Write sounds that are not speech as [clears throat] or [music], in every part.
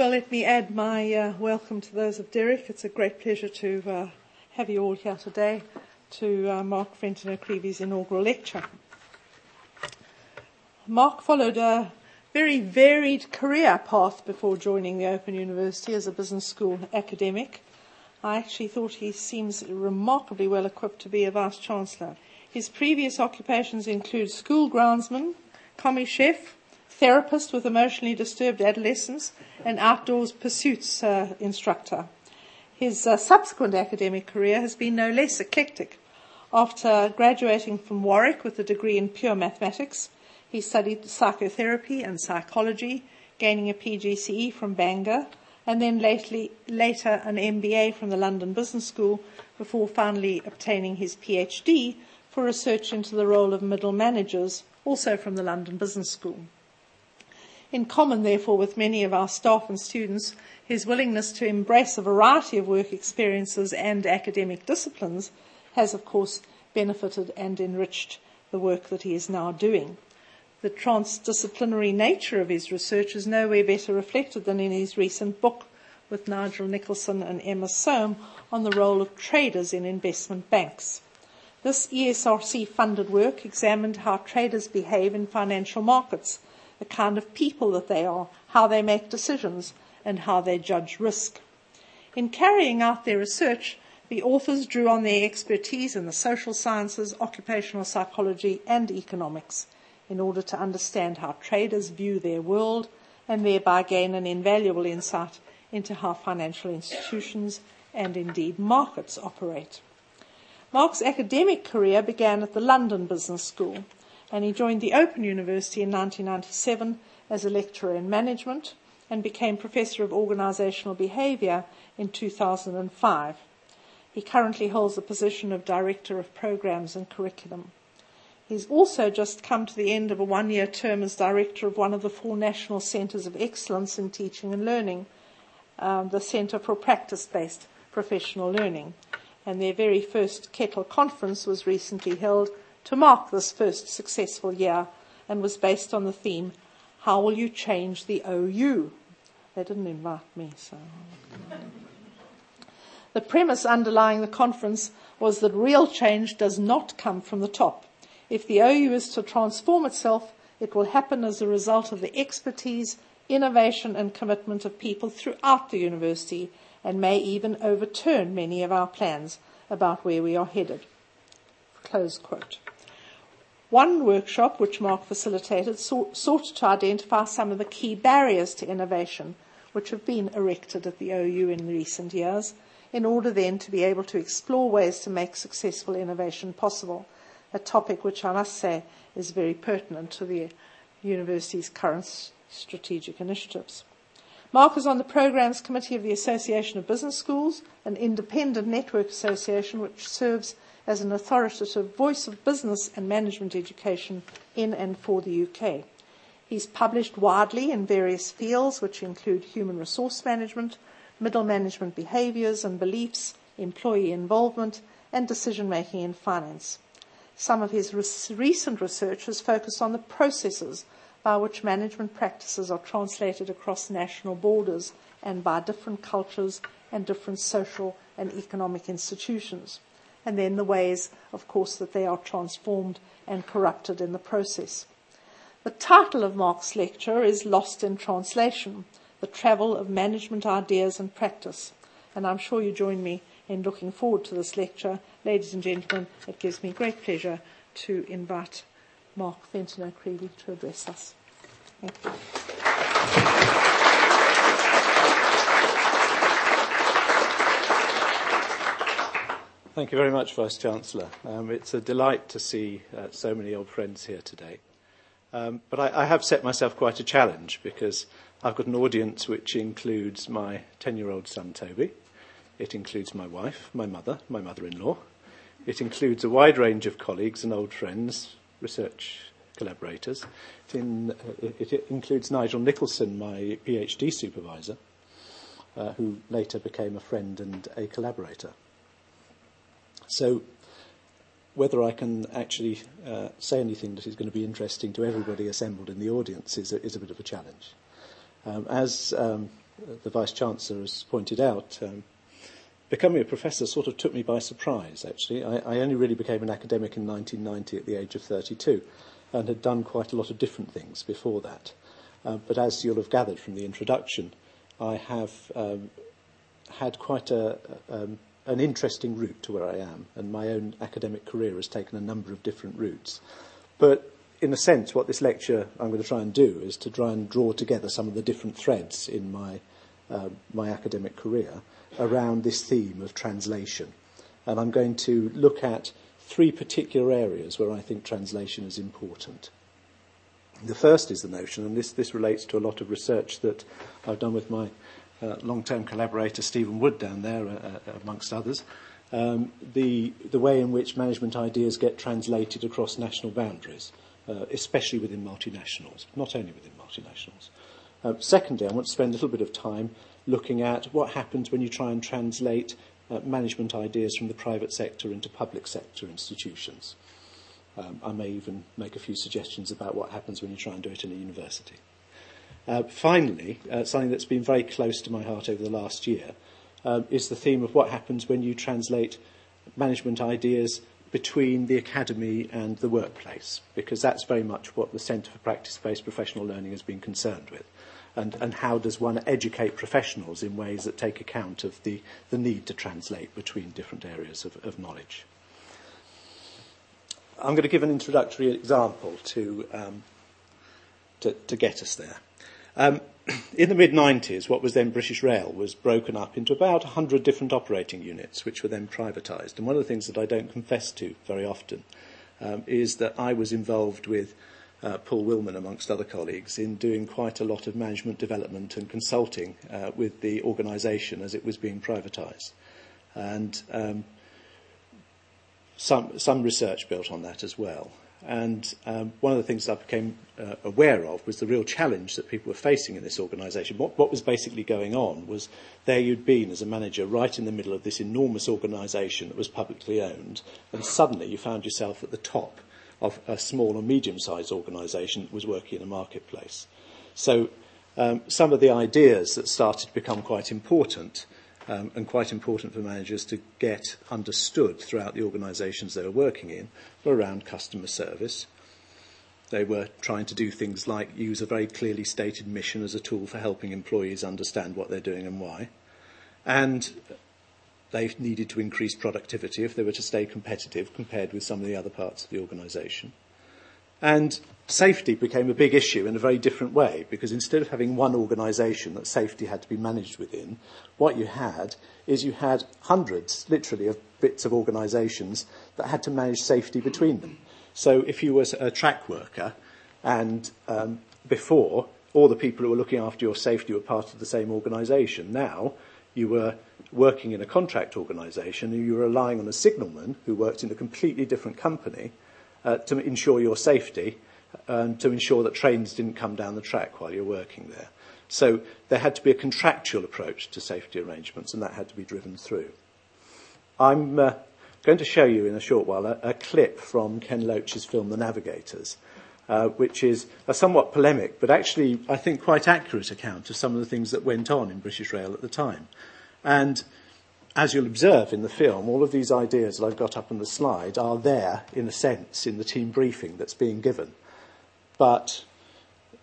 Well, let me add my uh, welcome to those of Derek. It's a great pleasure to uh, have you all here today to uh, Mark Fenton O'Creevy's inaugural lecture. Mark followed a very varied career path before joining the Open University as a business school academic. I actually thought he seems remarkably well equipped to be a vice chancellor. His previous occupations include school groundsman, commis chef, therapist with emotionally disturbed adolescents, and outdoors pursuits uh, instructor. His uh, subsequent academic career has been no less eclectic. After graduating from Warwick with a degree in pure mathematics, he studied psychotherapy and psychology, gaining a PGCE from Bangor, and then lately, later an MBA from the London Business School before finally obtaining his PhD for research into the role of middle managers, also from the London Business School. In common, therefore, with many of our staff and students, his willingness to embrace a variety of work experiences and academic disciplines has, of course, benefited and enriched the work that he is now doing. The transdisciplinary nature of his research is nowhere better reflected than in his recent book with Nigel Nicholson and Emma Soane on the role of traders in investment banks. This ESRC funded work examined how traders behave in financial markets the kind of people that they are, how they make decisions, and how they judge risk. In carrying out their research, the authors drew on their expertise in the social sciences, occupational psychology, and economics in order to understand how traders view their world and thereby gain an invaluable insight into how financial institutions and indeed markets operate. Mark's academic career began at the London Business School and he joined the Open University in 1997 as a lecturer in management and became Professor of Organisational Behaviour in 2005. He currently holds the position of Director of Programs and Curriculum. He's also just come to the end of a one year term as Director of one of the four national centres of excellence in teaching and learning, um, the Centre for Practice Based Professional Learning. And their very first CETL conference was recently held to mark this first successful year and was based on the theme, How Will You Change the OU? They didn't invite me, so. the premise underlying the conference was that real change does not come from the top. If the OU is to transform itself, it will happen as a result of the expertise, innovation and commitment of people throughout the university and may even overturn many of our plans about where we are headed. Close quote. One workshop, which Mark facilitated, sought, to identify some of the key barriers to innovation which have been erected at the OU in recent years, in order then to be able to explore ways to make successful innovation possible, a topic which I must say is very pertinent to the university's current strategic initiatives. Mark is on the Programs Committee of the Association of Business Schools, an independent network association which serves as an authoritative voice of business and management education in and for the UK. He's published widely in various fields, which include human resource management, middle management behaviours and beliefs, employee involvement, and decision making in finance. Some of his recent research has focused on the processes by which management practices are translated across national borders and by different cultures and different social and economic institutions and then the ways, of course, that they are transformed and corrupted in the process. The title of Mark's lecture is Lost in Translation, the travel of management ideas and practice. And I'm sure you join me in looking forward to this lecture. Ladies and gentlemen, it gives me great pleasure to invite Mark Fenton O'Creevy to address us. Thank you. Thank you very much, Vice Chancellor. Um, it's a delight to see uh, so many old friends here today. Um, but I, I have set myself quite a challenge because I've got an audience which includes my 10 year old son, Toby. It includes my wife, my mother, my mother in law. It includes a wide range of colleagues and old friends, research collaborators. It, in, uh, it, it includes Nigel Nicholson, my PhD supervisor, uh, who later became a friend and a collaborator. So whether I can actually uh, say anything that is going to be interesting to everybody assembled in the audience is a, is a bit of a challenge. Um, as um, the Vice Chancellor has pointed out, um, becoming a professor sort of took me by surprise, actually. I, I only really became an academic in 1990 at the age of 32 and had done quite a lot of different things before that. Uh, but as you'll have gathered from the introduction, I have um, had quite a, um, an interesting route to where I am, and my own academic career has taken a number of different routes. But in a sense, what this lecture I'm going to try and do is to try and draw together some of the different threads in my, uh, my academic career around this theme of translation. And I'm going to look at three particular areas where I think translation is important. The first is the notion, and this, this relates to a lot of research that I've done with my uh, long-term collaborator Stephen Wood down there, uh, uh, amongst others, um, the, the way in which management ideas get translated across national boundaries, uh, especially within multinationals, not only within multinationals. Uh, secondly, I want to spend a little bit of time looking at what happens when you try and translate uh, management ideas from the private sector into public sector institutions. Um, I may even make a few suggestions about what happens when you try and do it in a university. Uh, finally, uh, something that's been very close to my heart over the last year um, is the theme of what happens when you translate management ideas between the academy and the workplace, because that's very much what the Centre for Practice-Based Professional Learning has been concerned with. And, and how does one educate professionals in ways that take account of the, the need to translate between different areas of, of knowledge? I'm going to give an introductory example to, um, to, to get us there. Um, [clears throat] in the mid 90s, what was then British Rail was broken up into about 100 different operating units, which were then privatised. And one of the things that I don't confess to very often um, is that I was involved with uh, Paul Willman, amongst other colleagues, in doing quite a lot of management development and consulting uh, with the organisation as it was being privatised. And um, some, some research built on that as well. And um, one of the things I became uh, aware of was the real challenge that people were facing in this organisation. What, what was basically going on was there you'd been as a manager right in the middle of this enormous organisation that was publicly owned, and suddenly you found yourself at the top of a small or medium-sized organisation that was working in a marketplace. So um, some of the ideas that started to become quite important um, and quite important for managers to get understood throughout the organisations they were working in were around customer service. They were trying to do things like use a very clearly stated mission as a tool for helping employees understand what they're doing and why. And they needed to increase productivity if they were to stay competitive compared with some of the other parts of the organisation. And safety became a big issue in a very different way because instead of having one organisation that safety had to be managed within, what you had is you had hundreds, literally, of bits of organisations that had to manage safety between them. So if you were a track worker and um, before all the people who were looking after your safety were part of the same organisation, now you were working in a contract organisation and you were relying on a signalman who worked in a completely different company uh, to ensure your safety and to ensure that trains didn't come down the track while you're working there. So there had to be a contractual approach to safety arrangements, and that had to be driven through. I'm uh, going to show you in a short while a, a, clip from Ken Loach's film The Navigators, uh, which is a somewhat polemic, but actually, I think, quite accurate account of some of the things that went on in British Rail at the time. And as you'll observe in the film, all of these ideas that I've got up on the slide are there, in a sense, in the team briefing that's being given. But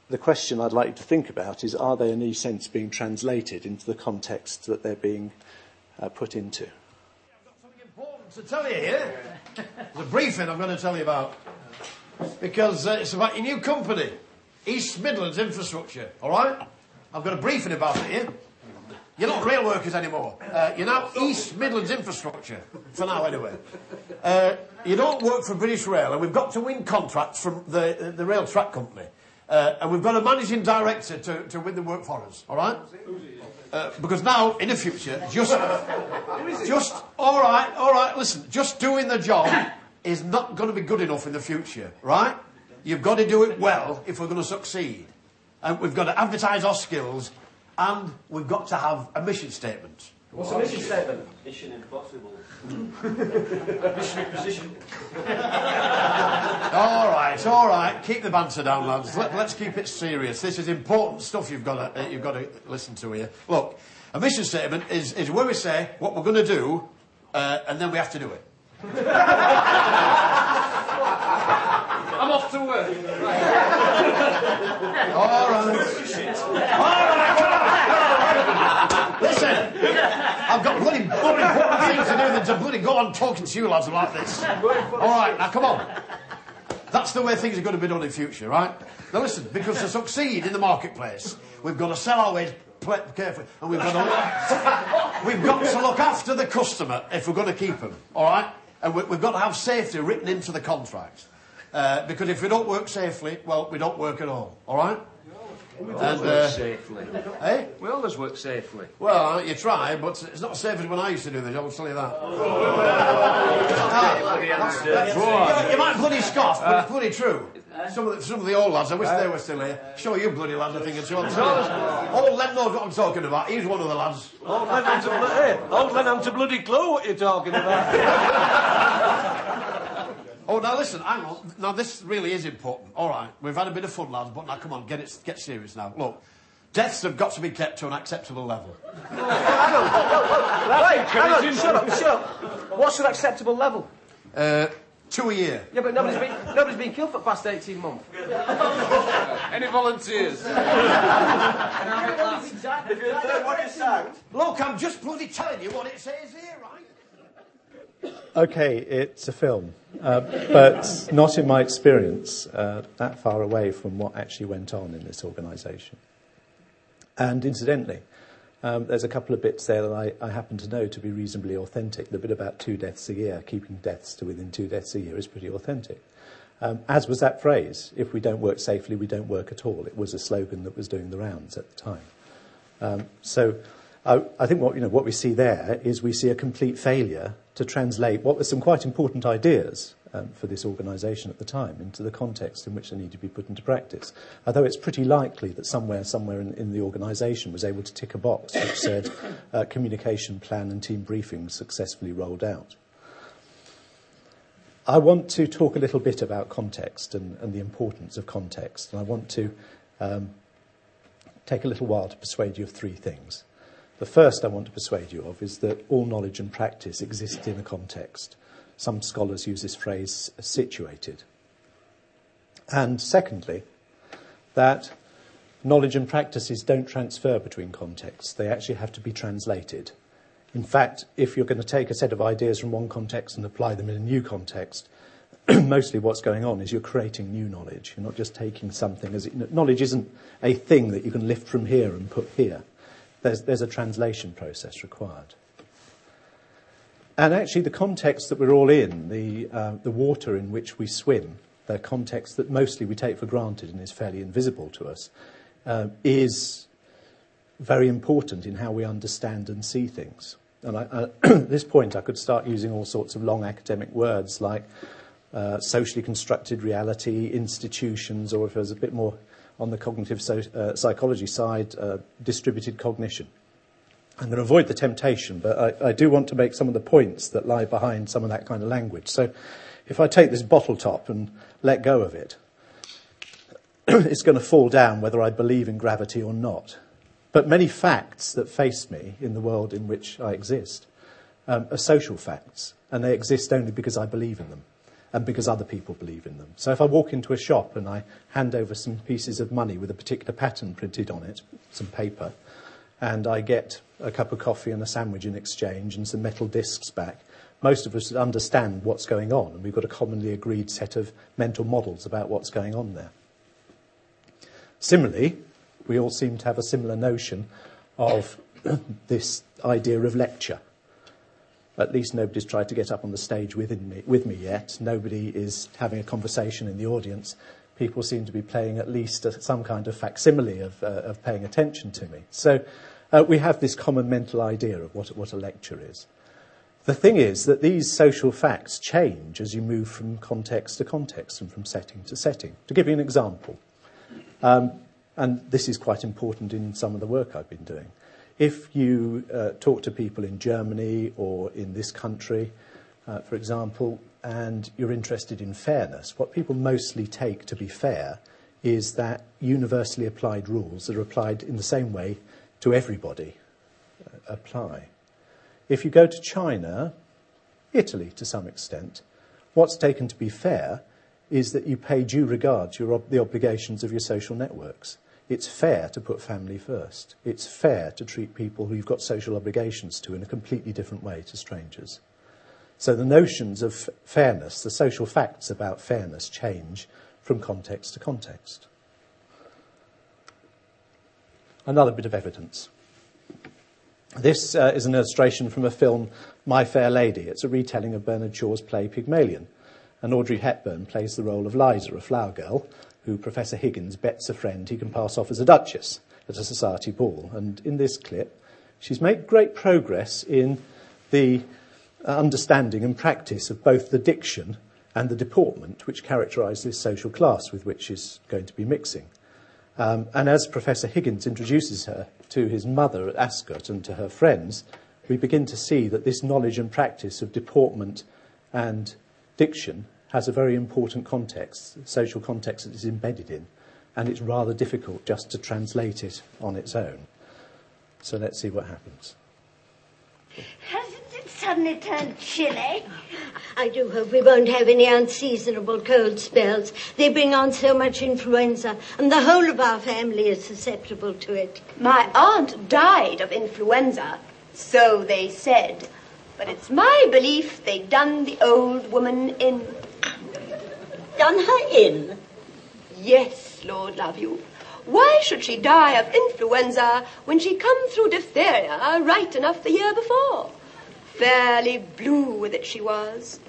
the question I'd like you to think about is are they in any sense being translated into the context that they're being uh, put into? I've got something important to tell you here. [laughs] There's a briefing I'm going to tell you about. Because uh, it's about your new company, East Midlands Infrastructure, all right? I've got a briefing about it here. You're not rail workers anymore. Uh, you're now East Midlands Infrastructure, for now anyway. Uh, you don't work for British Rail, and we've got to win contracts from the, the rail track company. Uh, and we've got a managing director to, to win the work for us, all right? Uh, because now, in the future, just, just, all right, all right, listen, just doing the job is not going to be good enough in the future, right? You've got to do it well if we're going to succeed. And we've got to advertise our skills and we've got to have a mission statement. What's the mission statement? Mission impossible. Missionary position. [laughs] All right, all right. Keep the banter down, lads. Let, us keep it serious. This is important stuff you've got to, uh, you've got to listen to here. Look, a mission statement is, is where we say what we're going to do, uh, and then we have to do it. [laughs] I'm off to work. All right. [laughs] All right. I've got bloody more important [laughs] things to do than to bloody go on talking to you lads like this. All right, now come on. That's the way things are going to be done in future, right? Now listen, because to succeed in the marketplace, we've got to sell our wares carefully, and we've got to look, we've got to look after the customer if we're going to keep them, all right? And we, have got to have safety written into the contract. Uh, because if we don't work safely, well, we don't work at all, all right? We and, work uh, safely. Eh? We always work safely. Well, you try, but it's not as safe as when I used to do this, I'll tell you that. [laughs] ah, you might bloody scoff, but it's bloody true. Some of, the, some of the old lads, I wish they were still here. Show you bloody lads, I think, and so on. Old Len knows what I'm talking about. He's one of the lads. Old Len hasn't a, old Len hasn't a bloody clue what you're talking about. [laughs] Oh, now listen, hang on. Now this really is important. All right, we've had a bit of fun, lads, but now come on, get it, get serious now. Look, deaths have got to be kept to an acceptable level. Oh, [laughs] hang on, wait, hang on, shut up, shut up. What's an acceptable level? Uh, two a year. Yeah, but nobody's been, nobody's been killed for the past 18 months. [laughs] Any volunteers? [laughs] Look, I'm just bloody telling you what it says here, right? Okay, it's a film, uh, but not in my experience uh, that far away from what actually went on in this organisation. And incidentally, um, there's a couple of bits there that I, I, happen to know to be reasonably authentic. The bit about two deaths a year, keeping deaths to within two deaths a year, is pretty authentic. Um, as was that phrase, if we don't work safely, we don't work at all. It was a slogan that was doing the rounds at the time. Um, so I, I think what, you know, what we see there is we see a complete failure to translate what were some quite important ideas um, for this organisation at the time into the context in which they need to be put into practice. Although it's pretty likely that somewhere, somewhere in, in the organisation was able to tick a box which said uh, communication plan and team briefing successfully rolled out. I want to talk a little bit about context and, and the importance of context, and I want to um, take a little while to persuade you of three things. The first I want to persuade you of is that all knowledge and practice exist in a context. Some scholars use this phrase situated. And secondly, that knowledge and practices don't transfer between contexts, they actually have to be translated. In fact, if you're going to take a set of ideas from one context and apply them in a new context, [clears throat] mostly what's going on is you're creating new knowledge. You're not just taking something as it, knowledge isn't a thing that you can lift from here and put here there's, there's a translation process required. And actually, the context that we're all in, the, uh, the water in which we swim, the context that mostly we take for granted and is fairly invisible to us, uh, is very important in how we understand and see things. And I, [clears throat] at this point, I could start using all sorts of long academic words like uh, socially constructed reality, institutions, or if there's a bit more on the cognitive so, uh, psychology side, uh, distributed cognition. I'm going to avoid the temptation, but I, I, do want to make some of the points that lie behind some of that kind of language. So if I take this bottle top and let go of it, [clears throat] it's going to fall down whether I believe in gravity or not. But many facts that face me in the world in which I exist um, are social facts, and they exist only because I believe in them and because other people believe in them. So if I walk into a shop and I hand over some pieces of money with a particular pattern printed on it, some paper, and I get a cup of coffee and a sandwich in exchange and some metal discs back, most of us understand what's going on, and we've got a commonly agreed set of mental models about what's going on there. Similarly, we all seem to have a similar notion of [coughs] this idea of lecture. At least nobody's tried to get up on the stage with me, with me yet. Nobody is having a conversation in the audience. People seem to be playing at least a, some kind of facsimile of, uh, of paying attention to me. So uh, we have this common mental idea of what, what a lecture is. The thing is that these social facts change as you move from context to context and from setting to setting. To give you an example, um, and this is quite important in some of the work I've been doing. If you uh, talk to people in Germany or in this country, uh, for example, and you're interested in fairness, what people mostly take to be fair is that universally applied rules that are applied in the same way to everybody uh, apply. If you go to China, Italy to some extent, what's taken to be fair is that you pay due regard to ob- the obligations of your social networks. It's fair to put family first. It's fair to treat people who you've got social obligations to in a completely different way to strangers. So the notions of fairness, the social facts about fairness change from context to context. Another bit of evidence. This uh, is an illustration from a film, My Fair Lady. It's a retelling of Bernard Shaw's play Pygmalion. And Audrey Hepburn plays the role of Liza, a flower girl, who Professor Higgins bets a friend he can pass off as a duchess at a society ball. And in this clip, she's made great progress in the understanding and practice of both the diction and the deportment which characterise this social class with which she's going to be mixing. Um, and as Professor Higgins introduces her to his mother at Ascot and to her friends, we begin to see that this knowledge and practice of deportment and diction has a very important context, social context it is embedded in, and it's rather difficult just to translate it on its own. So let's see what happens. Hasn't it suddenly turned chilly? I do hope we won't have any unseasonable cold spells. They bring on so much influenza, and the whole of our family is susceptible to it. My aunt died of influenza, so they said. But it's my belief they done the old woman in. Done her in? Yes, Lord love you. Why should she die of influenza when she come through diphtheria right enough the year before? Fairly blue with it she was.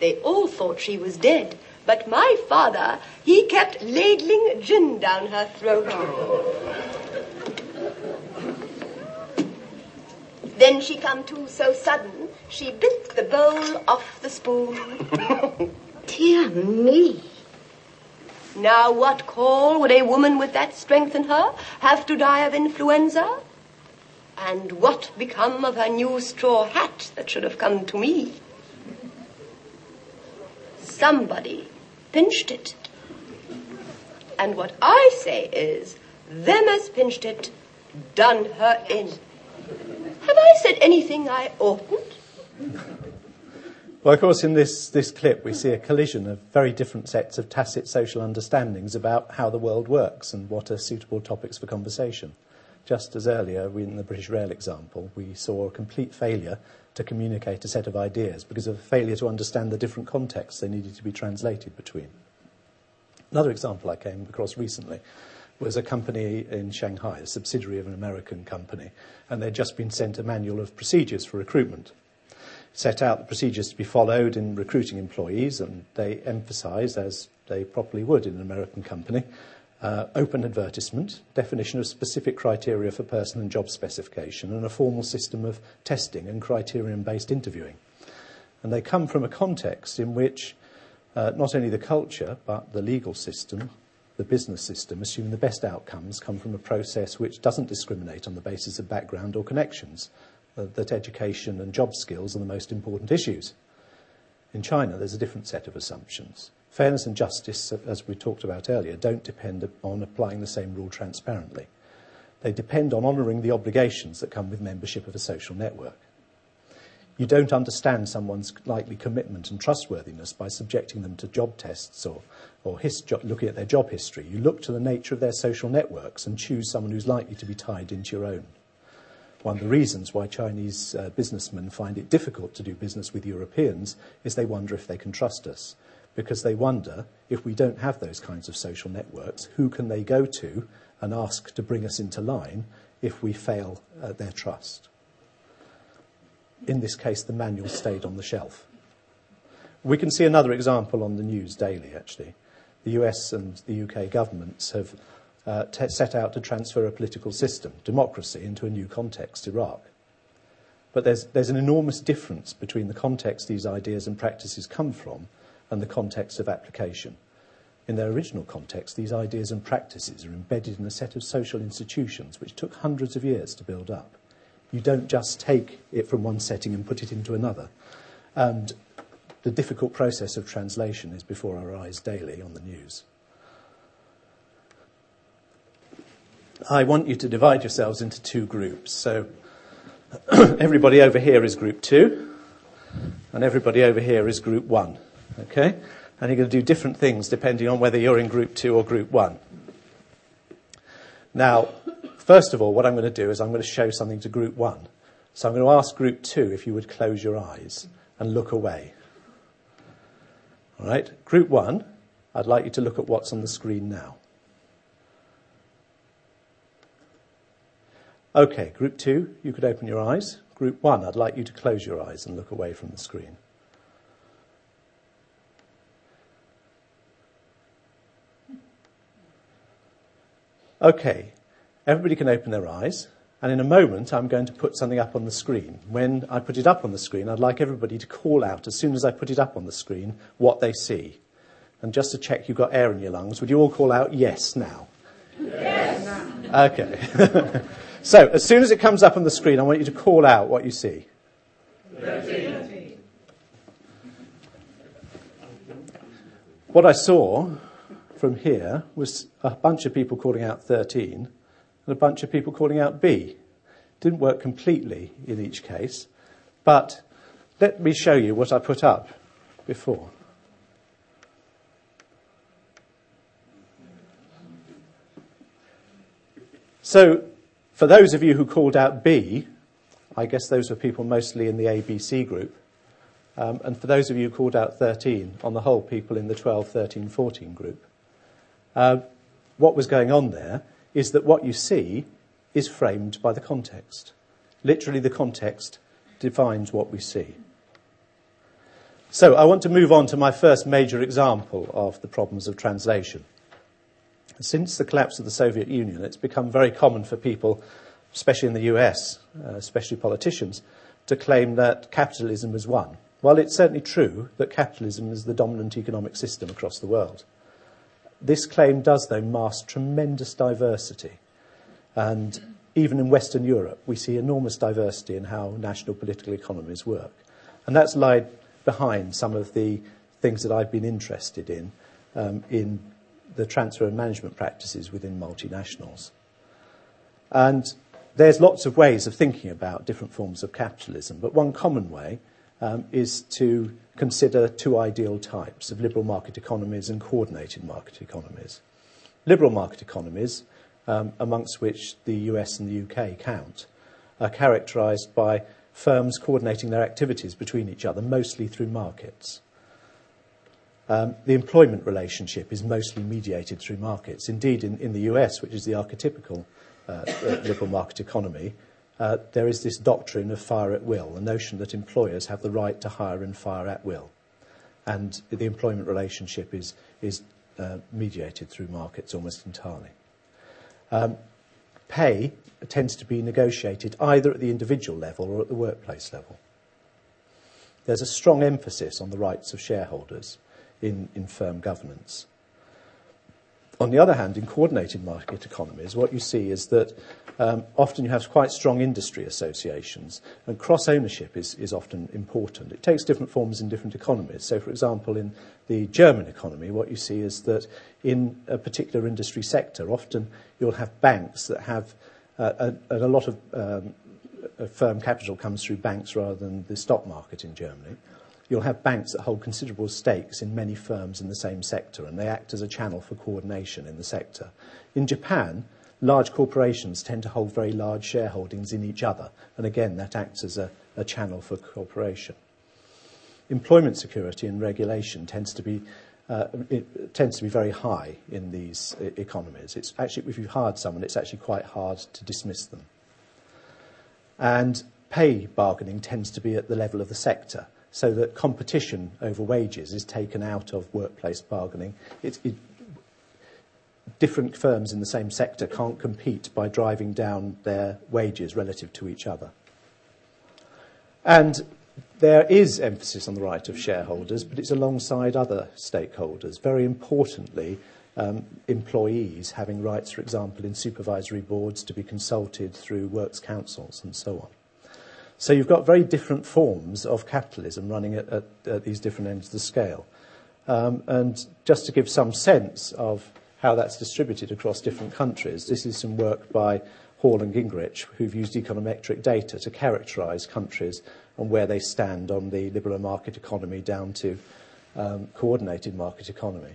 They all thought she was dead, but my father, he kept ladling gin down her throat. Then she come to so sudden, she bit the bowl off the spoon. [laughs] Dear me. Now, what call would a woman with that strength in her have to die of influenza? And what become of her new straw hat that should have come to me? Somebody pinched it. And what I say is, them as pinched it done her in. Have I said anything I oughtn't? Well, of course, in this, this clip, we see a collision of very different sets of tacit social understandings about how the world works and what are suitable topics for conversation. Just as earlier, in the British Rail example, we saw a complete failure to communicate a set of ideas because of a failure to understand the different contexts they needed to be translated between. Another example I came across recently was a company in Shanghai, a subsidiary of an American company, and they'd just been sent a manual of procedures for recruitment set out the procedures to be followed in recruiting employees, and they emphasise, as they properly would in an American company, uh, open advertisement, definition of specific criteria for person and job specification, and a formal system of testing and criterion based interviewing. And they come from a context in which uh, not only the culture, but the legal system, the business system, assume the best outcomes come from a process which doesn't discriminate on the basis of background or connections, Uh, that education and job skills are the most important issues. In China, there's a different set of assumptions. Fairness and justice, uh, as we talked about earlier, don't depend on applying the same rule transparently. They depend on honouring the obligations that come with membership of a social network. You don't understand someone's likely commitment and trustworthiness by subjecting them to job tests or, or his, looking at their job history. You look to the nature of their social networks and choose someone who's likely to be tied into your own one of the reasons why Chinese uh, businessmen find it difficult to do business with Europeans is they wonder if they can trust us. Because they wonder if we don't have those kinds of social networks, who can they go to and ask to bring us into line if we fail uh, their trust? In this case, the manual stayed on the shelf. We can see another example on the news daily, actually. The US and the UK governments have uh, t- set out to transfer a political system, democracy, into a new context, Iraq. But there's, there's an enormous difference between the context these ideas and practices come from and the context of application. In their original context, these ideas and practices are embedded in a set of social institutions which took hundreds of years to build up. You don't just take it from one setting and put it into another. And the difficult process of translation is before our eyes daily on the news. I want you to divide yourselves into two groups. So [clears throat] everybody over here is group two, and everybody over here is group one. Okay? And you're going to do different things depending on whether you're in group two or group one. Now, first of all, what I'm going to do is I'm going to show something to group one. So I'm going to ask group two if you would close your eyes and look away. All right? Group one, I'd like you to look at what's on the screen now. Okay, group two, you could open your eyes. Group one, I'd like you to close your eyes and look away from the screen. Okay, everybody can open their eyes. And in a moment, I'm going to put something up on the screen. When I put it up on the screen, I'd like everybody to call out as soon as I put it up on the screen what they see. And just to check you've got air in your lungs, would you all call out yes now? Yes. Now. Okay. [laughs] so, as soon as it comes up on the screen, I want you to call out what you see. 13. What I saw from here was a bunch of people calling out 13 and a bunch of people calling out B. Didn't work completely in each case, but let me show you what I put up before. So, for those of you who called out B, I guess those were people mostly in the ABC group. Um, and for those of you who called out 13, on the whole, people in the 12, 13, 14 group. Uh, what was going on there is that what you see is framed by the context. Literally, the context defines what we see. So, I want to move on to my first major example of the problems of translation. Since the collapse of the Soviet Union, it's become very common for people, especially in the US, uh, especially politicians, to claim that capitalism has won. While it's certainly true that capitalism is the dominant economic system across the world, this claim does, though, mask tremendous diversity. And even in Western Europe, we see enormous diversity in how national political economies work. And that's lied behind some of the things that I've been interested in um, in the transfer and management practices within multinationals. And there's lots of ways of thinking about different forms of capitalism, but one common way um, is to consider two ideal types of liberal market economies and coordinated market economies. Liberal market economies, um, amongst which the US and the UK count, are characterized by firms coordinating their activities between each other, mostly through markets. Um, the employment relationship is mostly mediated through markets. Indeed, in, in the US, which is the archetypical uh, liberal market economy, uh, there is this doctrine of fire at will, the notion that employers have the right to hire and fire at will. And the employment relationship is, is uh, mediated through markets almost entirely. Um, pay tends to be negotiated either at the individual level or at the workplace level. There's a strong emphasis on the rights of shareholders in, in firm governance. On the other hand, in coordinated market economies, what you see is that um, often you have quite strong industry associations, and cross ownership is, is often important. It takes different forms in different economies. So, for example, in the German economy, what you see is that in a particular industry sector, often you'll have banks that have uh, a, a, lot of um, firm capital comes through banks rather than the stock market in Germany. You'll have banks that hold considerable stakes in many firms in the same sector, and they act as a channel for coordination in the sector. In Japan, large corporations tend to hold very large shareholdings in each other, and again, that acts as a, a channel for cooperation. Employment security and regulation tends to be uh, it tends to be very high in these economies. It's actually, if you've hired someone, it's actually quite hard to dismiss them. And pay bargaining tends to be at the level of the sector, so that competition over wages is taken out of workplace bargaining. It, it, different firms in the same sector can't compete by driving down their wages relative to each other. And there is emphasis on the right of shareholders, but it's alongside other stakeholders. Very importantly, um, employees having rights, for example, in supervisory boards to be consulted through works councils and so on. So you've got very different forms of capitalism running at, at, at these different ends of the scale. Um, and just to give some sense of how that's distributed across different countries, this is some work by Hall and Gingerich, who've used econometric data to characterize countries and where they stand on the liberal market economy down to um, coordinated market economy.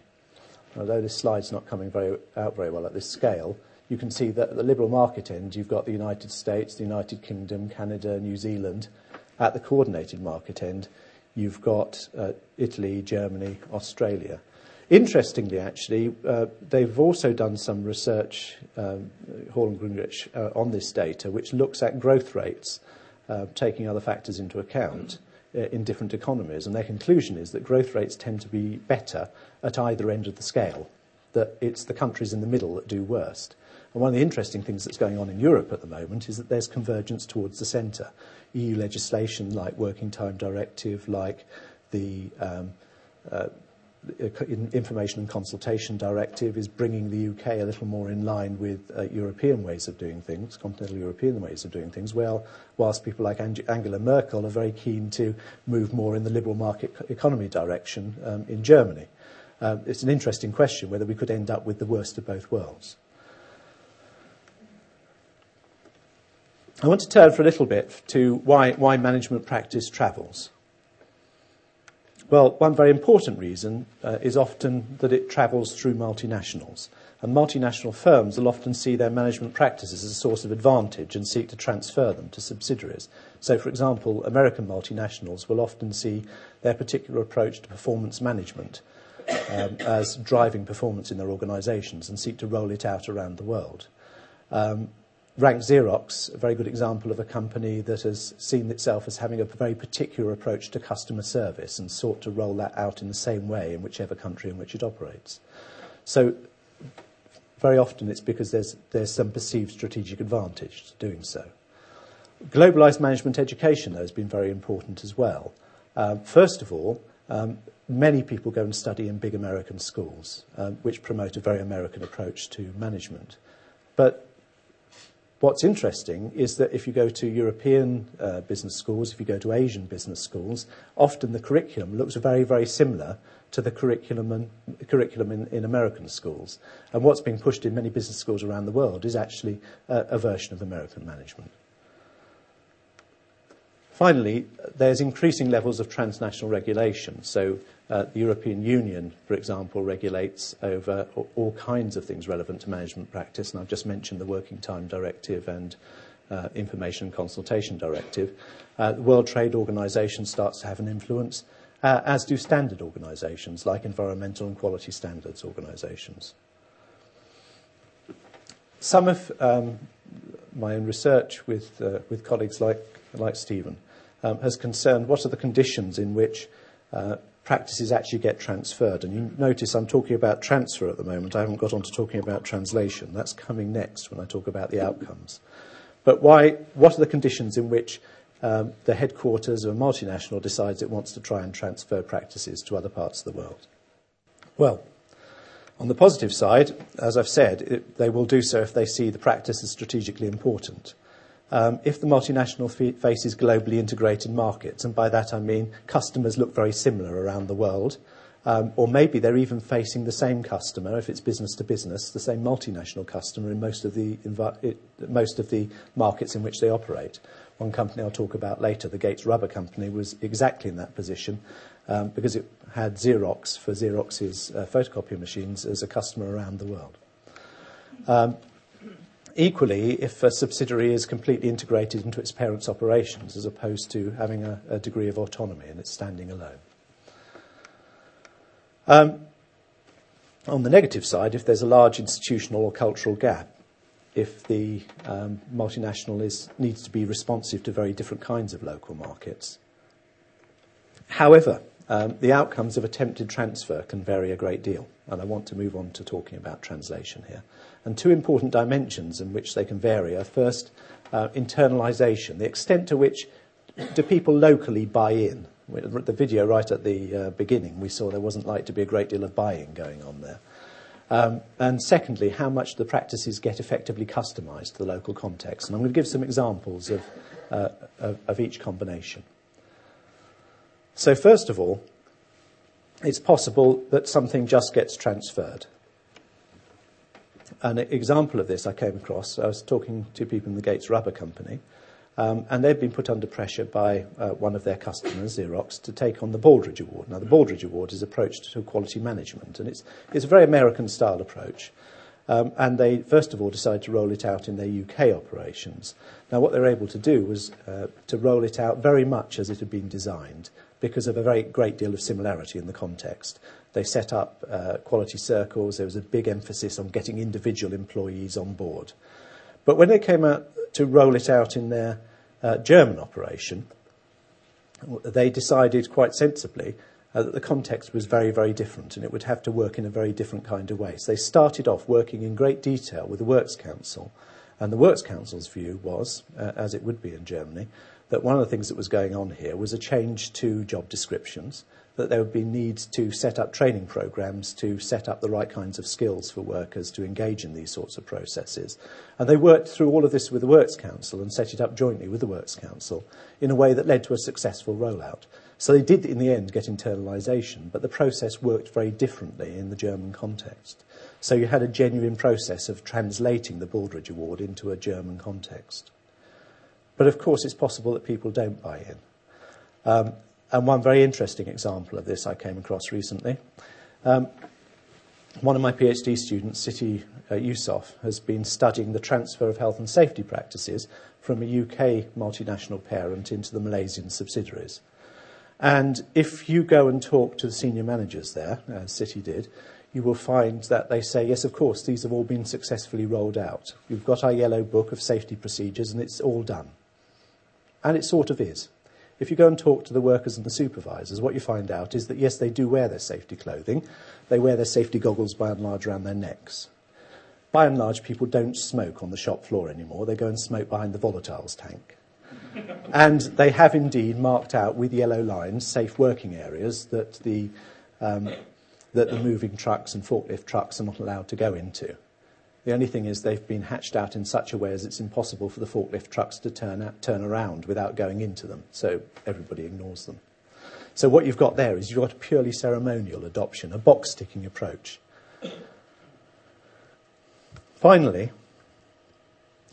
Although this slide's not coming very, out very well at this scale, you can see that at the liberal market end, you've got the United States, the United Kingdom, Canada, New Zealand. At the coordinated market end, you've got uh, Italy, Germany, Austria. Interestingly, actually, uh, they've also done some research, um, Hall and Gingerich, uh, on this data, which looks at growth rates, uh, taking other factors into account uh, in different economies. And their conclusion is that growth rates tend to be better at either end of the scale, that it's the countries in the middle that do worst. And one of the interesting things that's going on in Europe at the moment is that there's convergence towards the centre. EU legislation like Working Time Directive, like the um, uh, Information and Consultation Directive is bringing the UK a little more in line with uh, European ways of doing things, continental European ways of doing things, well, whilst people like Ang- Angela Merkel are very keen to move more in the liberal market economy direction um, in Germany. Um, it's an interesting question whether we could end up with the worst of both worlds. I want to turn for a little bit to why, why management practice travels. Well, one very important reason uh, is often that it travels through multinationals. And multinational firms will often see their management practices as a source of advantage and seek to transfer them to subsidiaries. So, for example, American multinationals will often see their particular approach to performance management um, as driving performance in their organizations and seek to roll it out around the world. Um, Rank Xerox, a very good example of a company that has seen itself as having a very particular approach to customer service and sought to roll that out in the same way in whichever country in which it operates. So very often it's because there's, there's some perceived strategic advantage to doing so. Globalized management education, though, has been very important as well. Uh, first of all, um, many people go and study in big American schools, um, which promote a very American approach to management. But What's interesting is that if you go to European uh, business schools, if you go to Asian business schools, often the curriculum looks very, very similar to the curriculum, and, curriculum in, in American schools. And what's being pushed in many business schools around the world is actually uh, a version of American management. Finally, there's increasing levels of transnational regulation. So the European Union, for example, regulates over all kinds of things relevant to management practice, and I've just mentioned the Working Time Directive and uh, Information Consultation Directive. Uh, the World Trade Organization starts to have an influence, uh, as do standard organizations like environmental and quality standards organizations. Some of um, my own research with, uh, with colleagues like, like Stephen um, has concerned what are the conditions in which uh, practices actually get transferred. And you notice I'm talking about transfer at the moment. I haven't got on to talking about translation. That's coming next when I talk about the outcomes. But why, what are the conditions in which um, the headquarters of a multinational decides it wants to try and transfer practices to other parts of the world? Well, on the positive side, as I've said, it, they will do so if they see the practice as strategically important um, if the multinational faces globally integrated markets, and by that I mean customers look very similar around the world, um, or maybe they're even facing the same customer, if it's business to business, the same multinational customer in most of the, it, most of the markets in which they operate. One company I'll talk about later, the Gates Rubber Company, was exactly in that position um, because it had Xerox for Xerox's uh, photocopy machines as a customer around the world. Um, Equally, if a subsidiary is completely integrated into its parent's operations as opposed to having a, a degree of autonomy and it's standing alone. Um, on the negative side, if there's a large institutional or cultural gap, if the um, multinational is, needs to be responsive to very different kinds of local markets. However, um, the outcomes of attempted transfer can vary a great deal, and I want to move on to talking about translation here. And two important dimensions in which they can vary are first, uh, internalisation, the extent to which do people locally buy in. The video right at the uh, beginning, we saw there wasn't like to be a great deal of buying going on there. Um, and secondly, how much the practices get effectively customised to the local context. And I'm going to give some examples of uh, of, of each combination. So, first of all, it's possible that something just gets transferred. An example of this I came across, I was talking to people in the Gates Rubber Company, um, and they've been put under pressure by uh, one of their customers, Xerox, to take on the Baldrige Award. Now, the Baldrige Award is approach to quality management, and it's, it's a very American style approach. Um, and they, first of all, decided to roll it out in their UK operations. Now, what they were able to do was uh, to roll it out very much as it had been designed because of a very great deal of similarity in the context. They set up uh, quality circles. There was a big emphasis on getting individual employees on board. But when they came out to roll it out in their uh, German operation, they decided quite sensibly uh, that the context was very, very different and it would have to work in a very different kind of way. So they started off working in great detail with the Works Council. And the Works Council's view was, uh, as it would be in Germany, that one of the things that was going on here was a change to job descriptions, that there would be needs to set up training programs to set up the right kinds of skills for workers to engage in these sorts of processes. And they worked through all of this with the Works Council and set it up jointly with the Works Council in a way that led to a successful rollout. So they did, in the end, get internalisation, but the process worked very differently in the German context. So you had a genuine process of translating the Baldrige Award into a German context. But of course, it's possible that people don't buy in. Um, and one very interesting example of this I came across recently. Um, one of my PhD students, Siti uh, Yusuf, has been studying the transfer of health and safety practices from a UK multinational parent into the Malaysian subsidiaries. And if you go and talk to the senior managers there, as Siti did, you will find that they say, yes, of course, these have all been successfully rolled out. We've got our yellow book of safety procedures and it's all done. And it sort of is. If you go and talk to the workers and the supervisors, what you find out is that yes, they do wear their safety clothing. They wear their safety goggles by and large around their necks. By and large, people don't smoke on the shop floor anymore. They go and smoke behind the volatiles tank. [laughs] and they have indeed marked out with yellow lines safe working areas that the, um, that the moving trucks and forklift trucks are not allowed to go into. The only thing is they've been hatched out in such a way as it's impossible for the forklift trucks to turn, out, turn around without going into them, so everybody ignores them. So what you've got there is you've got a purely ceremonial adoption, a box ticking approach. Finally,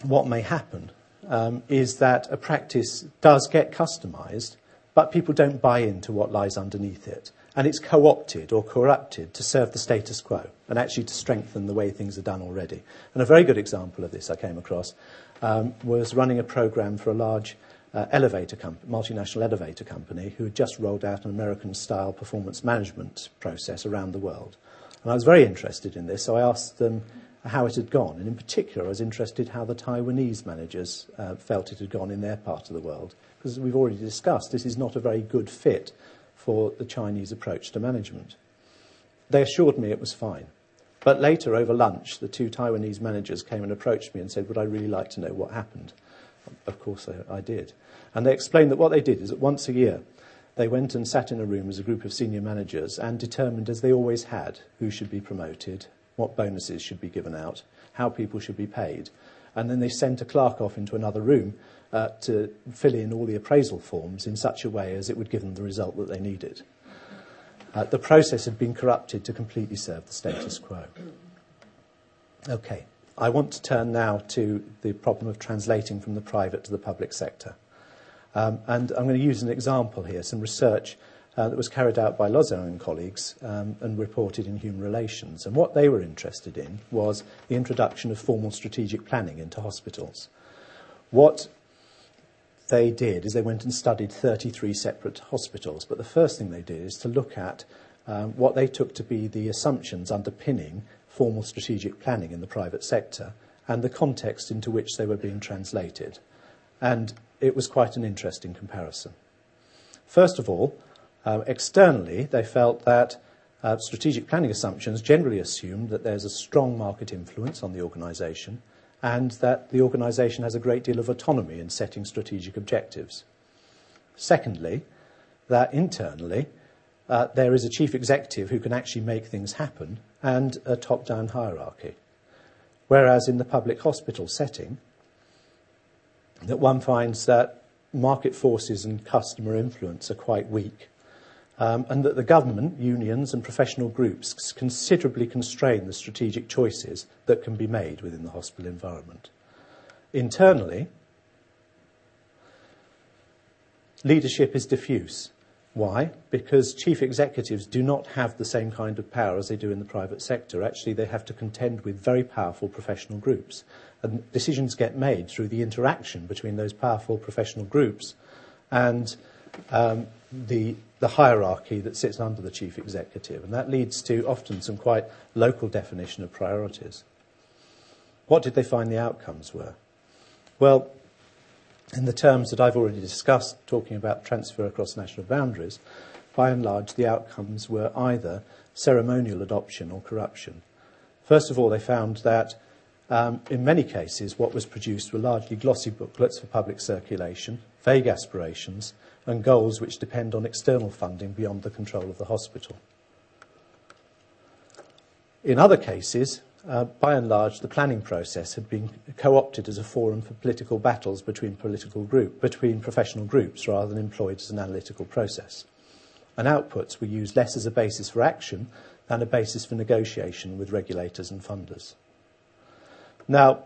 what may happen um, is that a practice does get customized, but people don't buy into what lies underneath it and it's co opted or corrupted to serve the status quo and actually to strengthen the way things are done already. And a very good example of this I came across um, was running a program for a large uh, elevator comp- multinational elevator company who had just rolled out an American style performance management process around the world. And I was very interested in this, so I asked them how it had gone. And in particular, I was interested how the Taiwanese managers uh, felt it had gone in their part of the world. Because we've already discussed, this is not a very good fit for the Chinese approach to management. They assured me it was fine. But later, over lunch, the two Taiwanese managers came and approached me and said, Would I really like to know what happened? Of course, I, I did. And they explained that what they did is that once a year, they went and sat in a room as a group of senior managers and determined, as they always had, who should be promoted, what bonuses should be given out, how people should be paid. And then they sent a clerk off into another room uh, to fill in all the appraisal forms in such a way as it would give them the result that they needed. Uh, the process had been corrupted to completely serve the status quo. Okay, I want to turn now to the problem of translating from the private to the public sector. Um, and I'm going to use an example here, some research that was carried out by Lozeau and colleagues um, and reported in Human Relations. And what they were interested in was the introduction of formal strategic planning into hospitals. What they did is they went and studied 33 separate hospitals. But the first thing they did is to look at um, what they took to be the assumptions underpinning formal strategic planning in the private sector and the context into which they were being translated. And it was quite an interesting comparison. First of all, uh, externally, they felt that uh, strategic planning assumptions generally assumed that there's a strong market influence on the organisation and that the organisation has a great deal of autonomy in setting strategic objectives. Secondly, that internally, uh, there is a chief executive who can actually make things happen and a top down hierarchy. Whereas in the public hospital setting, that one finds that market forces and customer influence are quite weak, um, and that the government, unions, and professional groups considerably constrain the strategic choices that can be made within the hospital environment. Internally, leadership is diffuse. Why? Because chief executives do not have the same kind of power as they do in the private sector. Actually, they have to contend with very powerful professional groups. And decisions get made through the interaction between those powerful professional groups and um, the, the hierarchy that sits under the chief executive. And that leads to often some quite local definition of priorities. What did they find the outcomes were? Well, in the terms that I've already discussed, talking about transfer across national boundaries, by and large, the outcomes were either ceremonial adoption or corruption. First of all, they found that um, in many cases, what was produced were largely glossy booklets for public circulation, vague aspirations, and goals which depend on external funding beyond the control of the hospital. In other cases, uh, by and large, the planning process had been co-opted as a forum for political battles between political group, between professional groups, rather than employed as an analytical process. And outputs were used less as a basis for action than a basis for negotiation with regulators and funders. Now,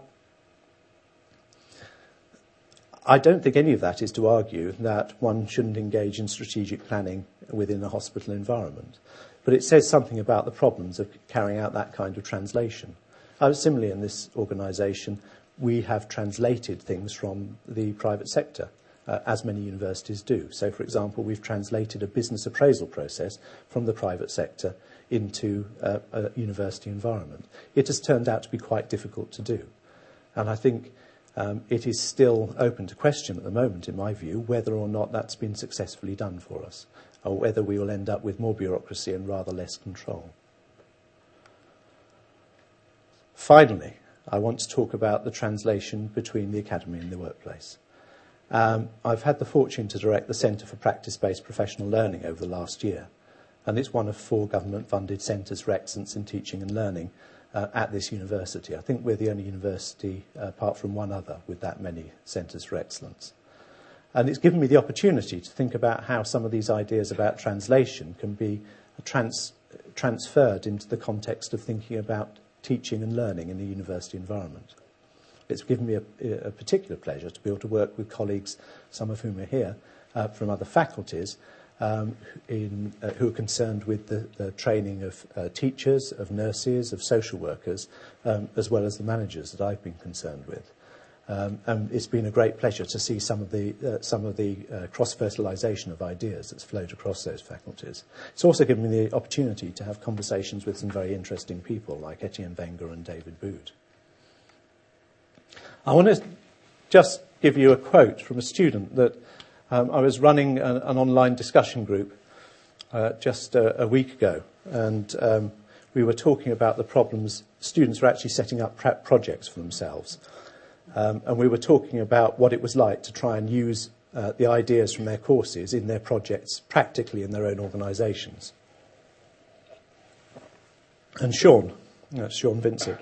I don't think any of that is to argue that one shouldn't engage in strategic planning within a hospital environment, but it says something about the problems of carrying out that kind of translation. Uh, similarly, in this organisation, we have translated things from the private sector, uh, as many universities do. So, for example, we've translated a business appraisal process from the private sector into uh, a university environment. It has turned out to be quite difficult to do. And I think it is still open to question at the moment, in my view, whether or not that's been successfully done for us, or whether we will end up with more bureaucracy and rather less control. Finally, I want to talk about the translation between the academy and the workplace. Um, I've had the fortune to direct the Centre for Practice Based Professional Learning over the last year and it's one of four government-funded centres for excellence in teaching and learning uh, at this university. I think we're the only university, uh, apart from one other, with that many centres for excellence. And it's given me the opportunity to think about how some of these ideas about translation can be trans- transferred into the context of thinking about teaching and learning in a university environment. It's given me a, a particular pleasure to be able to work with colleagues, some of whom are here, uh, from other faculties, who are concerned with the, training of uh, teachers, of nurses, of social workers, um, as well as the managers that I've been concerned with. Um, and it's been a great pleasure to see some of the, uh, some of the uh, cross-fertilisation of ideas that's flowed across those faculties. It's also given me the opportunity to have conversations with some very interesting people like Etienne Wenger and David Boud. I want to just give you a quote from a student that um, I was running an, an online discussion group uh, just a, a, week ago, and um, we were talking about the problems students were actually setting up prep projects for themselves. Um, and we were talking about what it was like to try and use uh, the ideas from their courses in their projects practically in their own organisations. And Sean, that's Sean Vincent,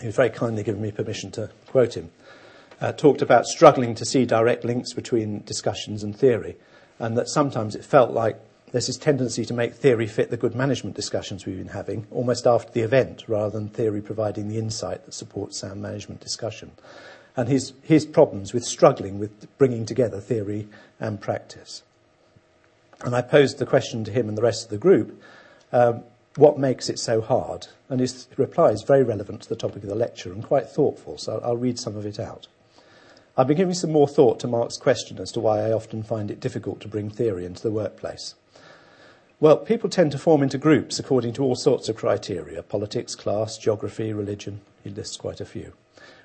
he was very kindly given me permission to quote him uh, talked about struggling to see direct links between discussions and theory, and that sometimes it felt like there's this tendency to make theory fit the good management discussions we've been having almost after the event, rather than theory providing the insight that supports sound management discussion. And his, his problems with struggling with bringing together theory and practice. And I posed the question to him and the rest of the group um, what makes it so hard? And his reply is very relevant to the topic of the lecture and quite thoughtful, so I'll, I'll read some of it out. I've been giving some more thought to Mark's question as to why I often find it difficult to bring theory into the workplace. Well, people tend to form into groups according to all sorts of criteria politics, class, geography, religion. He lists quite a few.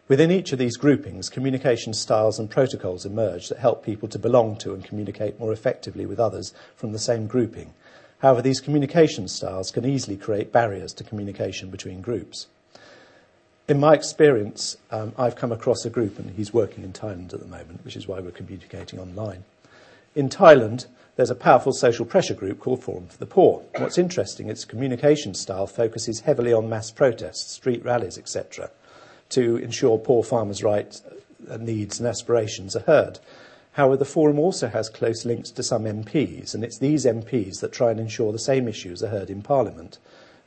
Within each of these groupings, communication styles and protocols emerge that help people to belong to and communicate more effectively with others from the same grouping. However, these communication styles can easily create barriers to communication between groups. In my experience, um, I've come across a group, and he's working in Thailand at the moment, which is why we're communicating online. In Thailand, there's a powerful social pressure group called Forum for the Poor. What's interesting, its communication style focuses heavily on mass protests, street rallies, etc., to ensure poor farmers' rights, uh, needs, and aspirations are heard. However, the forum also has close links to some MPs, and it's these MPs that try and ensure the same issues are heard in Parliament.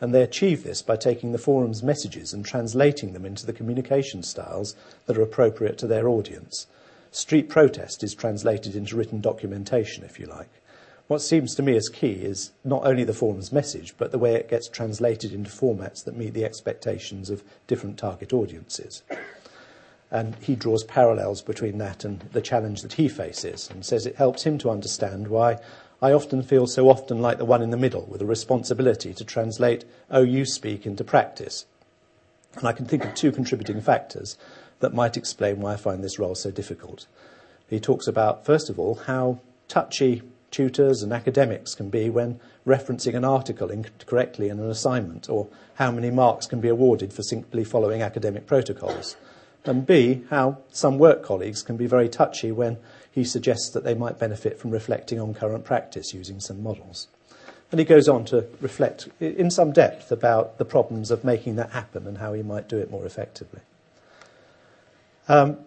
And they achieve this by taking the forum's messages and translating them into the communication styles that are appropriate to their audience. Street protest is translated into written documentation, if you like. What seems to me as key is not only the forum's message, but the way it gets translated into formats that meet the expectations of different target audiences. And he draws parallels between that and the challenge that he faces and says it helps him to understand why I often feel so often like the one in the middle with a responsibility to translate OU speak into practice. And I can think of two contributing factors that might explain why I find this role so difficult. He talks about, first of all, how touchy tutors and academics can be when referencing an article incorrectly in an assignment, or how many marks can be awarded for simply following academic protocols and B, how some work colleagues can be very touchy when he suggests that they might benefit from reflecting on current practice using some models. And he goes on to reflect in some depth about the problems of making that happen and how he might do it more effectively. Um,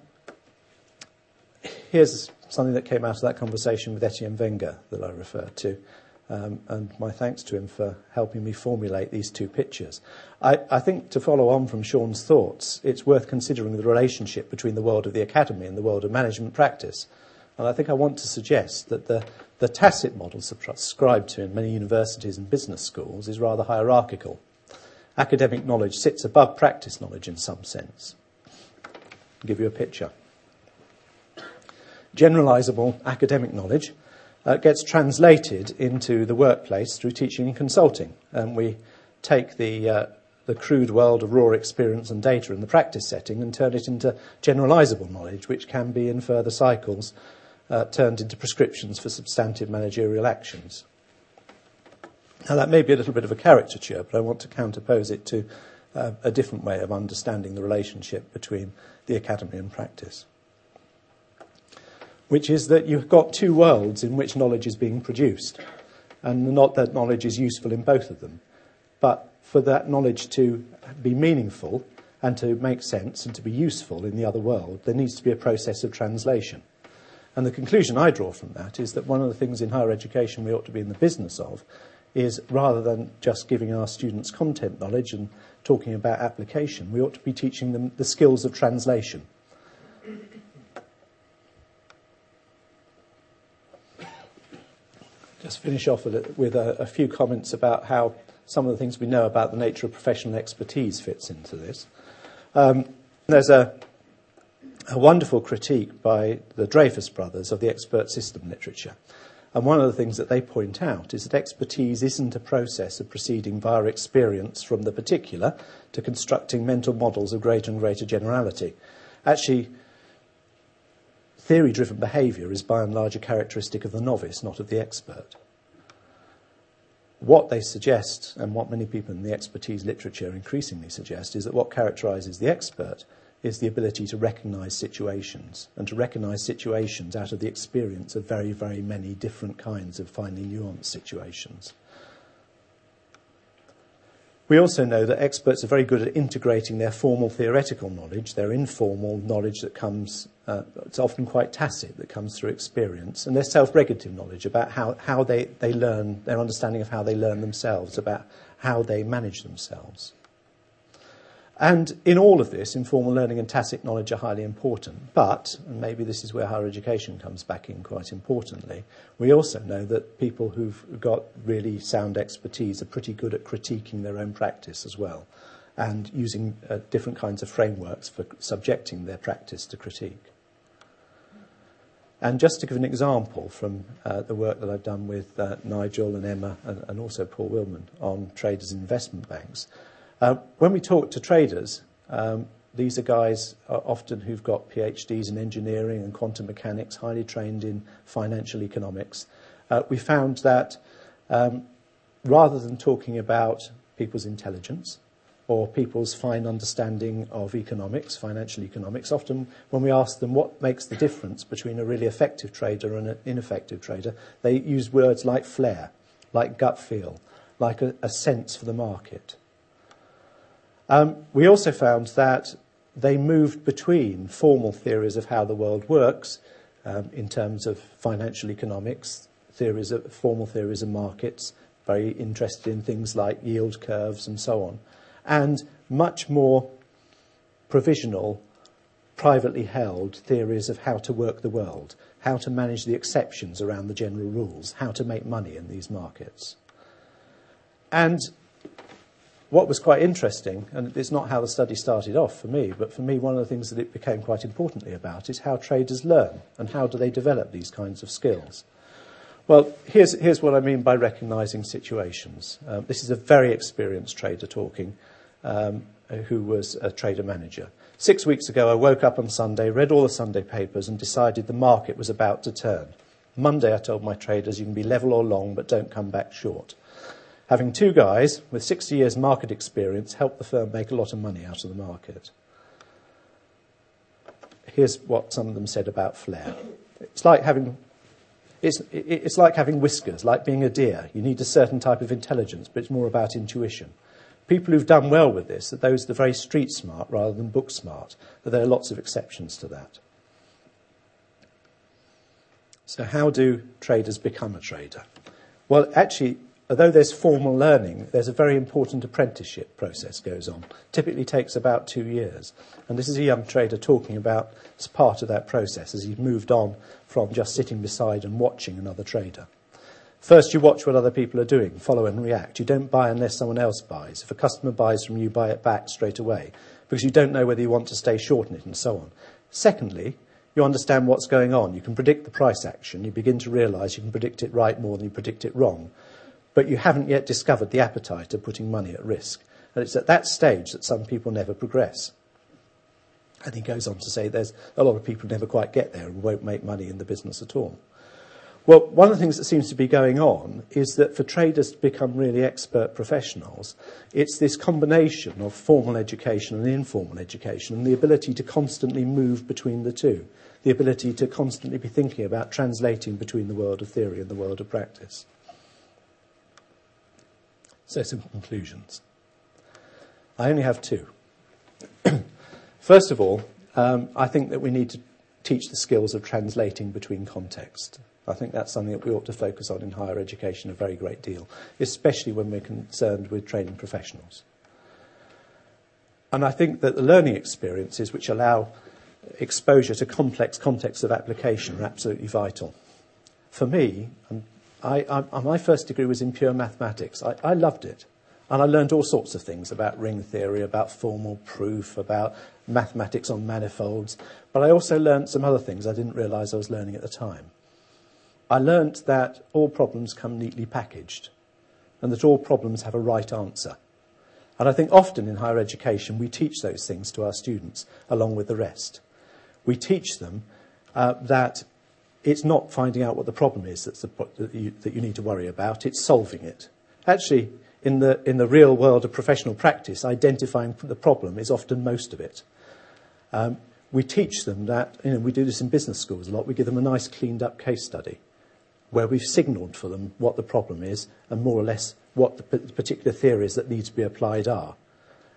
here's something that came out of that conversation with Etienne Wenger that I referred to. Um, and my thanks to him for helping me formulate these two pictures. I, I, think to follow on from Sean's thoughts, it's worth considering the relationship between the world of the academy and the world of management practice. And I think I want to suggest that the, the tacit model subscribed to in many universities and business schools is rather hierarchical. Academic knowledge sits above practice knowledge in some sense. I'll give you a picture. Generalizable academic knowledge uh, gets translated into the workplace through teaching and consulting. And we take the, uh, the crude world of raw experience and data in the practice setting and turn it into generalizable knowledge, which can be in further cycles turned into prescriptions for substantive managerial actions. Now, that may be a little bit of a caricature, but I want to counterpose it to uh, a different way of understanding the relationship between the academy and practice which is that you've got two worlds in which knowledge is being produced. And not that knowledge is useful in both of them, but for that knowledge to be meaningful and to make sense and to be useful in the other world, there needs to be a process of translation. And the conclusion I draw from that is that one of the things in higher education we ought to be in the business of is rather than just giving our students content knowledge and talking about application, we ought to be teaching them the skills of translation just finish off with, a, a, few comments about how some of the things we know about the nature of professional expertise fits into this. Um, there's a, a wonderful critique by the Dreyfus brothers of the expert system literature. And one of the things that they point out is that expertise isn't a process of proceeding via experience from the particular to constructing mental models of greater and greater generality. Actually, Theory driven behaviour is by and large a characteristic of the novice, not of the expert. What they suggest, and what many people in the expertise literature increasingly suggest, is that what characterises the expert is the ability to recognise situations, and to recognise situations out of the experience of very, very many different kinds of finely nuanced situations. We also know that experts are very good at integrating their formal theoretical knowledge, their informal knowledge that comes, uh, it's often quite tacit, that comes through experience, and their self regulative knowledge about how, how they, they learn, their understanding of how they learn themselves, about how they manage themselves. And in all of this, informal learning and tacit knowledge are highly important. But, and maybe this is where higher education comes back in quite importantly, we also know that people who've got really sound expertise are pretty good at critiquing their own practice as well and using uh, different kinds of frameworks for subjecting their practice to critique. And just to give an example from uh, the work that I've done with uh, Nigel and Emma and, and also Paul Willman on traders and investment banks, when we talk to traders, um, these are guys uh, often who've got PhDs in engineering and quantum mechanics, highly trained in financial economics. Uh, we found that um, rather than talking about people's intelligence or people's fine understanding of economics, financial economics, often when we ask them what makes the difference between a really effective trader and an ineffective trader, they use words like flair, like gut feel, like a, a sense for the market. Um, we also found that they moved between formal theories of how the world works um, in terms of financial economics, theories of, formal theories of markets, very interested in things like yield curves and so on, and much more provisional, privately held theories of how to work the world, how to manage the exceptions around the general rules, how to make money in these markets. And what was quite interesting, and it's not how the study started off for me, but for me, one of the things that it became quite importantly about is how traders learn and how do they develop these kinds of skills. Well, here's, here's what I mean by recognizing situations. Um, this is a very experienced trader talking, um, who was a trader manager. Six weeks ago, I woke up on Sunday, read all the Sunday papers, and decided the market was about to turn. Monday, I told my traders, you can be level or long, but don't come back short. Having two guys with 60 years market experience helped the firm make a lot of money out of the market. Here's what some of them said about flair. It's like having it's, it's like having whiskers, like being a deer. You need a certain type of intelligence, but it's more about intuition. People who've done well with this are those that are very street smart rather than book smart, but there are lots of exceptions to that. So, how do traders become a trader? Well, actually, although there's formal learning, there's a very important apprenticeship process goes on. Typically takes about two years. And this is a young trader talking about as part of that process as he's moved on from just sitting beside and watching another trader. First, you watch what other people are doing, follow and react. You don't buy unless someone else buys. If a customer buys from you, buy it back straight away because you don't know whether you want to stay short in it and so on. Secondly, you understand what's going on. You can predict the price action. You begin to realize you can predict it right more than you predict it wrong but you haven't yet discovered the appetite of putting money at risk. And it's at that stage that some people never progress. And he goes on to say there's a lot of people never quite get there and won't make money in the business at all. Well, one of the things that seems to be going on is that for traders to become really expert professionals, it's this combination of formal education and informal education and the ability to constantly move between the two, the ability to constantly be thinking about translating between the world of theory and the world of practice. So, some conclusions. I only have two. [clears throat] First of all, um, I think that we need to teach the skills of translating between context. I think that's something that we ought to focus on in higher education a very great deal, especially when we're concerned with training professionals. And I think that the learning experiences which allow exposure to complex contexts of application are absolutely vital. For me, and I, I, my first degree was in pure mathematics. I, I loved it. And I learned all sorts of things about ring theory, about formal proof, about mathematics on manifolds. But I also learned some other things I didn't realize I was learning at the time. I learned that all problems come neatly packaged and that all problems have a right answer. And I think often in higher education we teach those things to our students along with the rest. We teach them uh, that it's not finding out what the problem is the, that, you, that you need to worry about, it's solving it. Actually, in the, in the real world of professional practice, identifying the problem is often most of it. Um, we teach them that, you know, we do this in business schools a lot, we give them a nice cleaned up case study where we've signalled for them what the problem is and more or less what the particular theories that need to be applied are.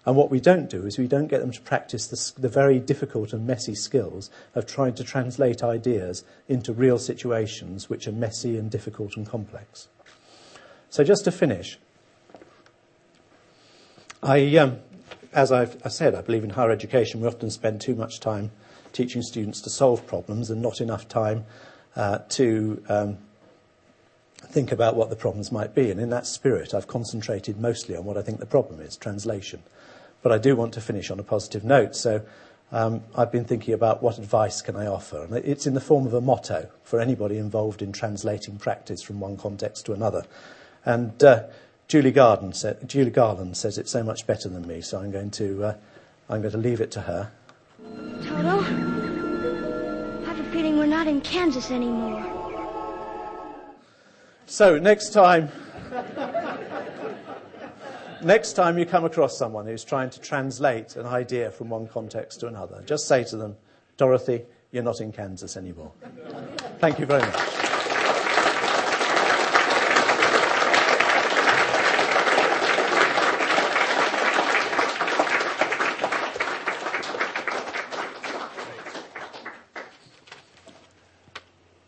And what we don't do is we don't get them to practice the, the, very difficult and messy skills of trying to translate ideas into real situations which are messy and difficult and complex. So just to finish, I, um, as I've I said, I believe in higher education we often spend too much time teaching students to solve problems and not enough time uh, to um, think about what the problems might be. And in that spirit, I've concentrated mostly on what I think the problem is, translation. But I do want to finish on a positive note. So um, I've been thinking about what advice can I offer. And it's in the form of a motto for anybody involved in translating practice from one context to another. And uh, Julie, Garden Julie Garland says it so much better than me, so I'm going to, uh, I'm going to leave it to her. Toto, I have a feeling we're not in Kansas anymore. So next time next time you come across someone who's trying to translate an idea from one context to another, just say to them, Dorothy, you're not in Kansas anymore. Thank you very much.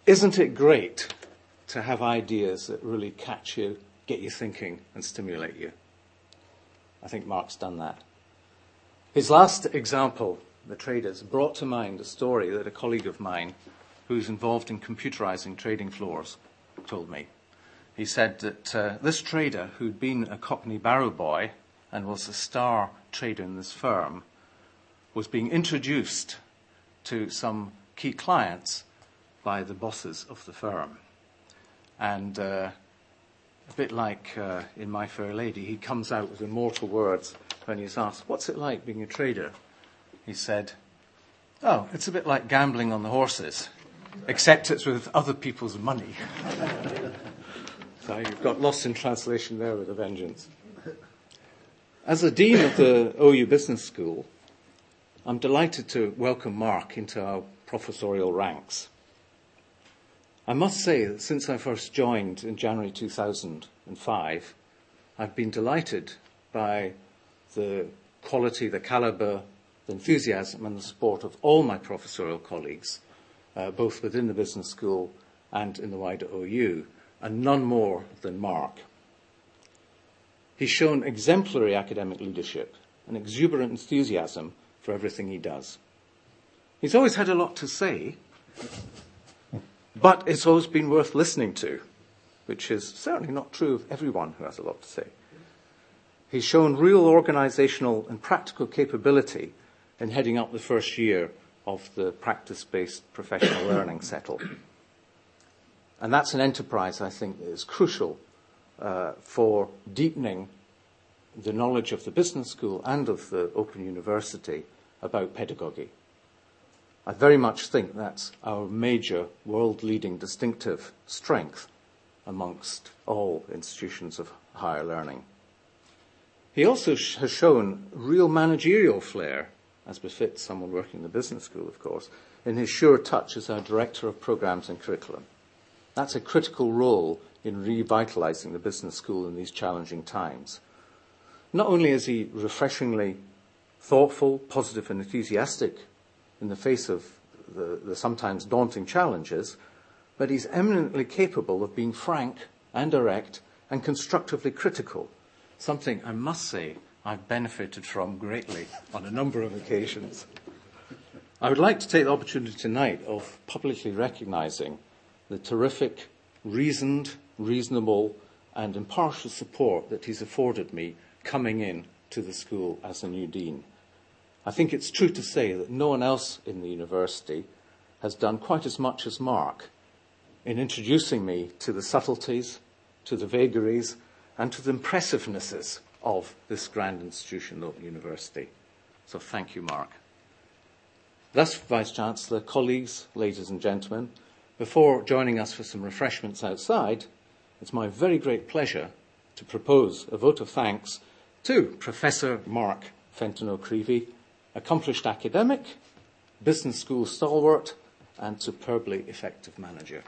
Isn't it great to have ideas that really catch you, get you thinking, and stimulate you? I think Mark's done that. His last example, the traders, brought to mind a story that a colleague of mine who's involved in computerizing trading floors told me. He said that uh, this trader, who'd been a Cockney barrow boy and was a star trader in this firm, was being introduced to some key clients by the bosses of the firm. And uh, a bit like uh, in My Fair Lady, he comes out with immortal words when he's asked, What's it like being a trader? He said, Oh, it's a bit like gambling on the horses, except it's with other people's money. [laughs] so you've got lost in translation there with a vengeance. As the Dean of the OU Business School, I'm delighted to welcome Mark into our professorial ranks. I must say that since I first joined in January 2005, I've been delighted by the quality, the caliber, the enthusiasm, and the support of all my professorial colleagues, uh, both within the business school and in the wider OU, and none more than Mark. He's shown exemplary academic leadership and exuberant enthusiasm for everything he does. He's always had a lot to say, but it's always been worth listening to, which is certainly not true of everyone who has a lot to say. He's shown real organizational and practical capability in heading up the first year of the practice based professional [coughs] learning CETL. And that's an enterprise I think that is crucial uh, for deepening the knowledge of the business school and of the Open University about pedagogy. I very much think that's our major world leading distinctive strength amongst all institutions of higher learning. He also sh- has shown real managerial flair, as befits someone working in the business school, of course, in his sure touch as our director of programs and curriculum. That's a critical role in revitalizing the business school in these challenging times. Not only is he refreshingly thoughtful, positive, and enthusiastic in the face of the, the sometimes daunting challenges, but he's eminently capable of being frank and direct and constructively critical, something I must say I've benefited from greatly on a number of occasions. I would like to take the opportunity tonight of publicly recognizing the terrific, reasoned, reasonable, and impartial support that he's afforded me coming in to the school as a new dean. I think it's true to say that no one else in the university has done quite as much as Mark in introducing me to the subtleties, to the vagaries, and to the impressivenesses of this grand institution, the university. So thank you, Mark. Thus, Vice Chancellor, colleagues, ladies and gentlemen, before joining us for some refreshments outside, it's my very great pleasure to propose a vote of thanks to Professor Mark Fenton O'Creevy accomplished academic, business school stalwart, and superbly effective manager.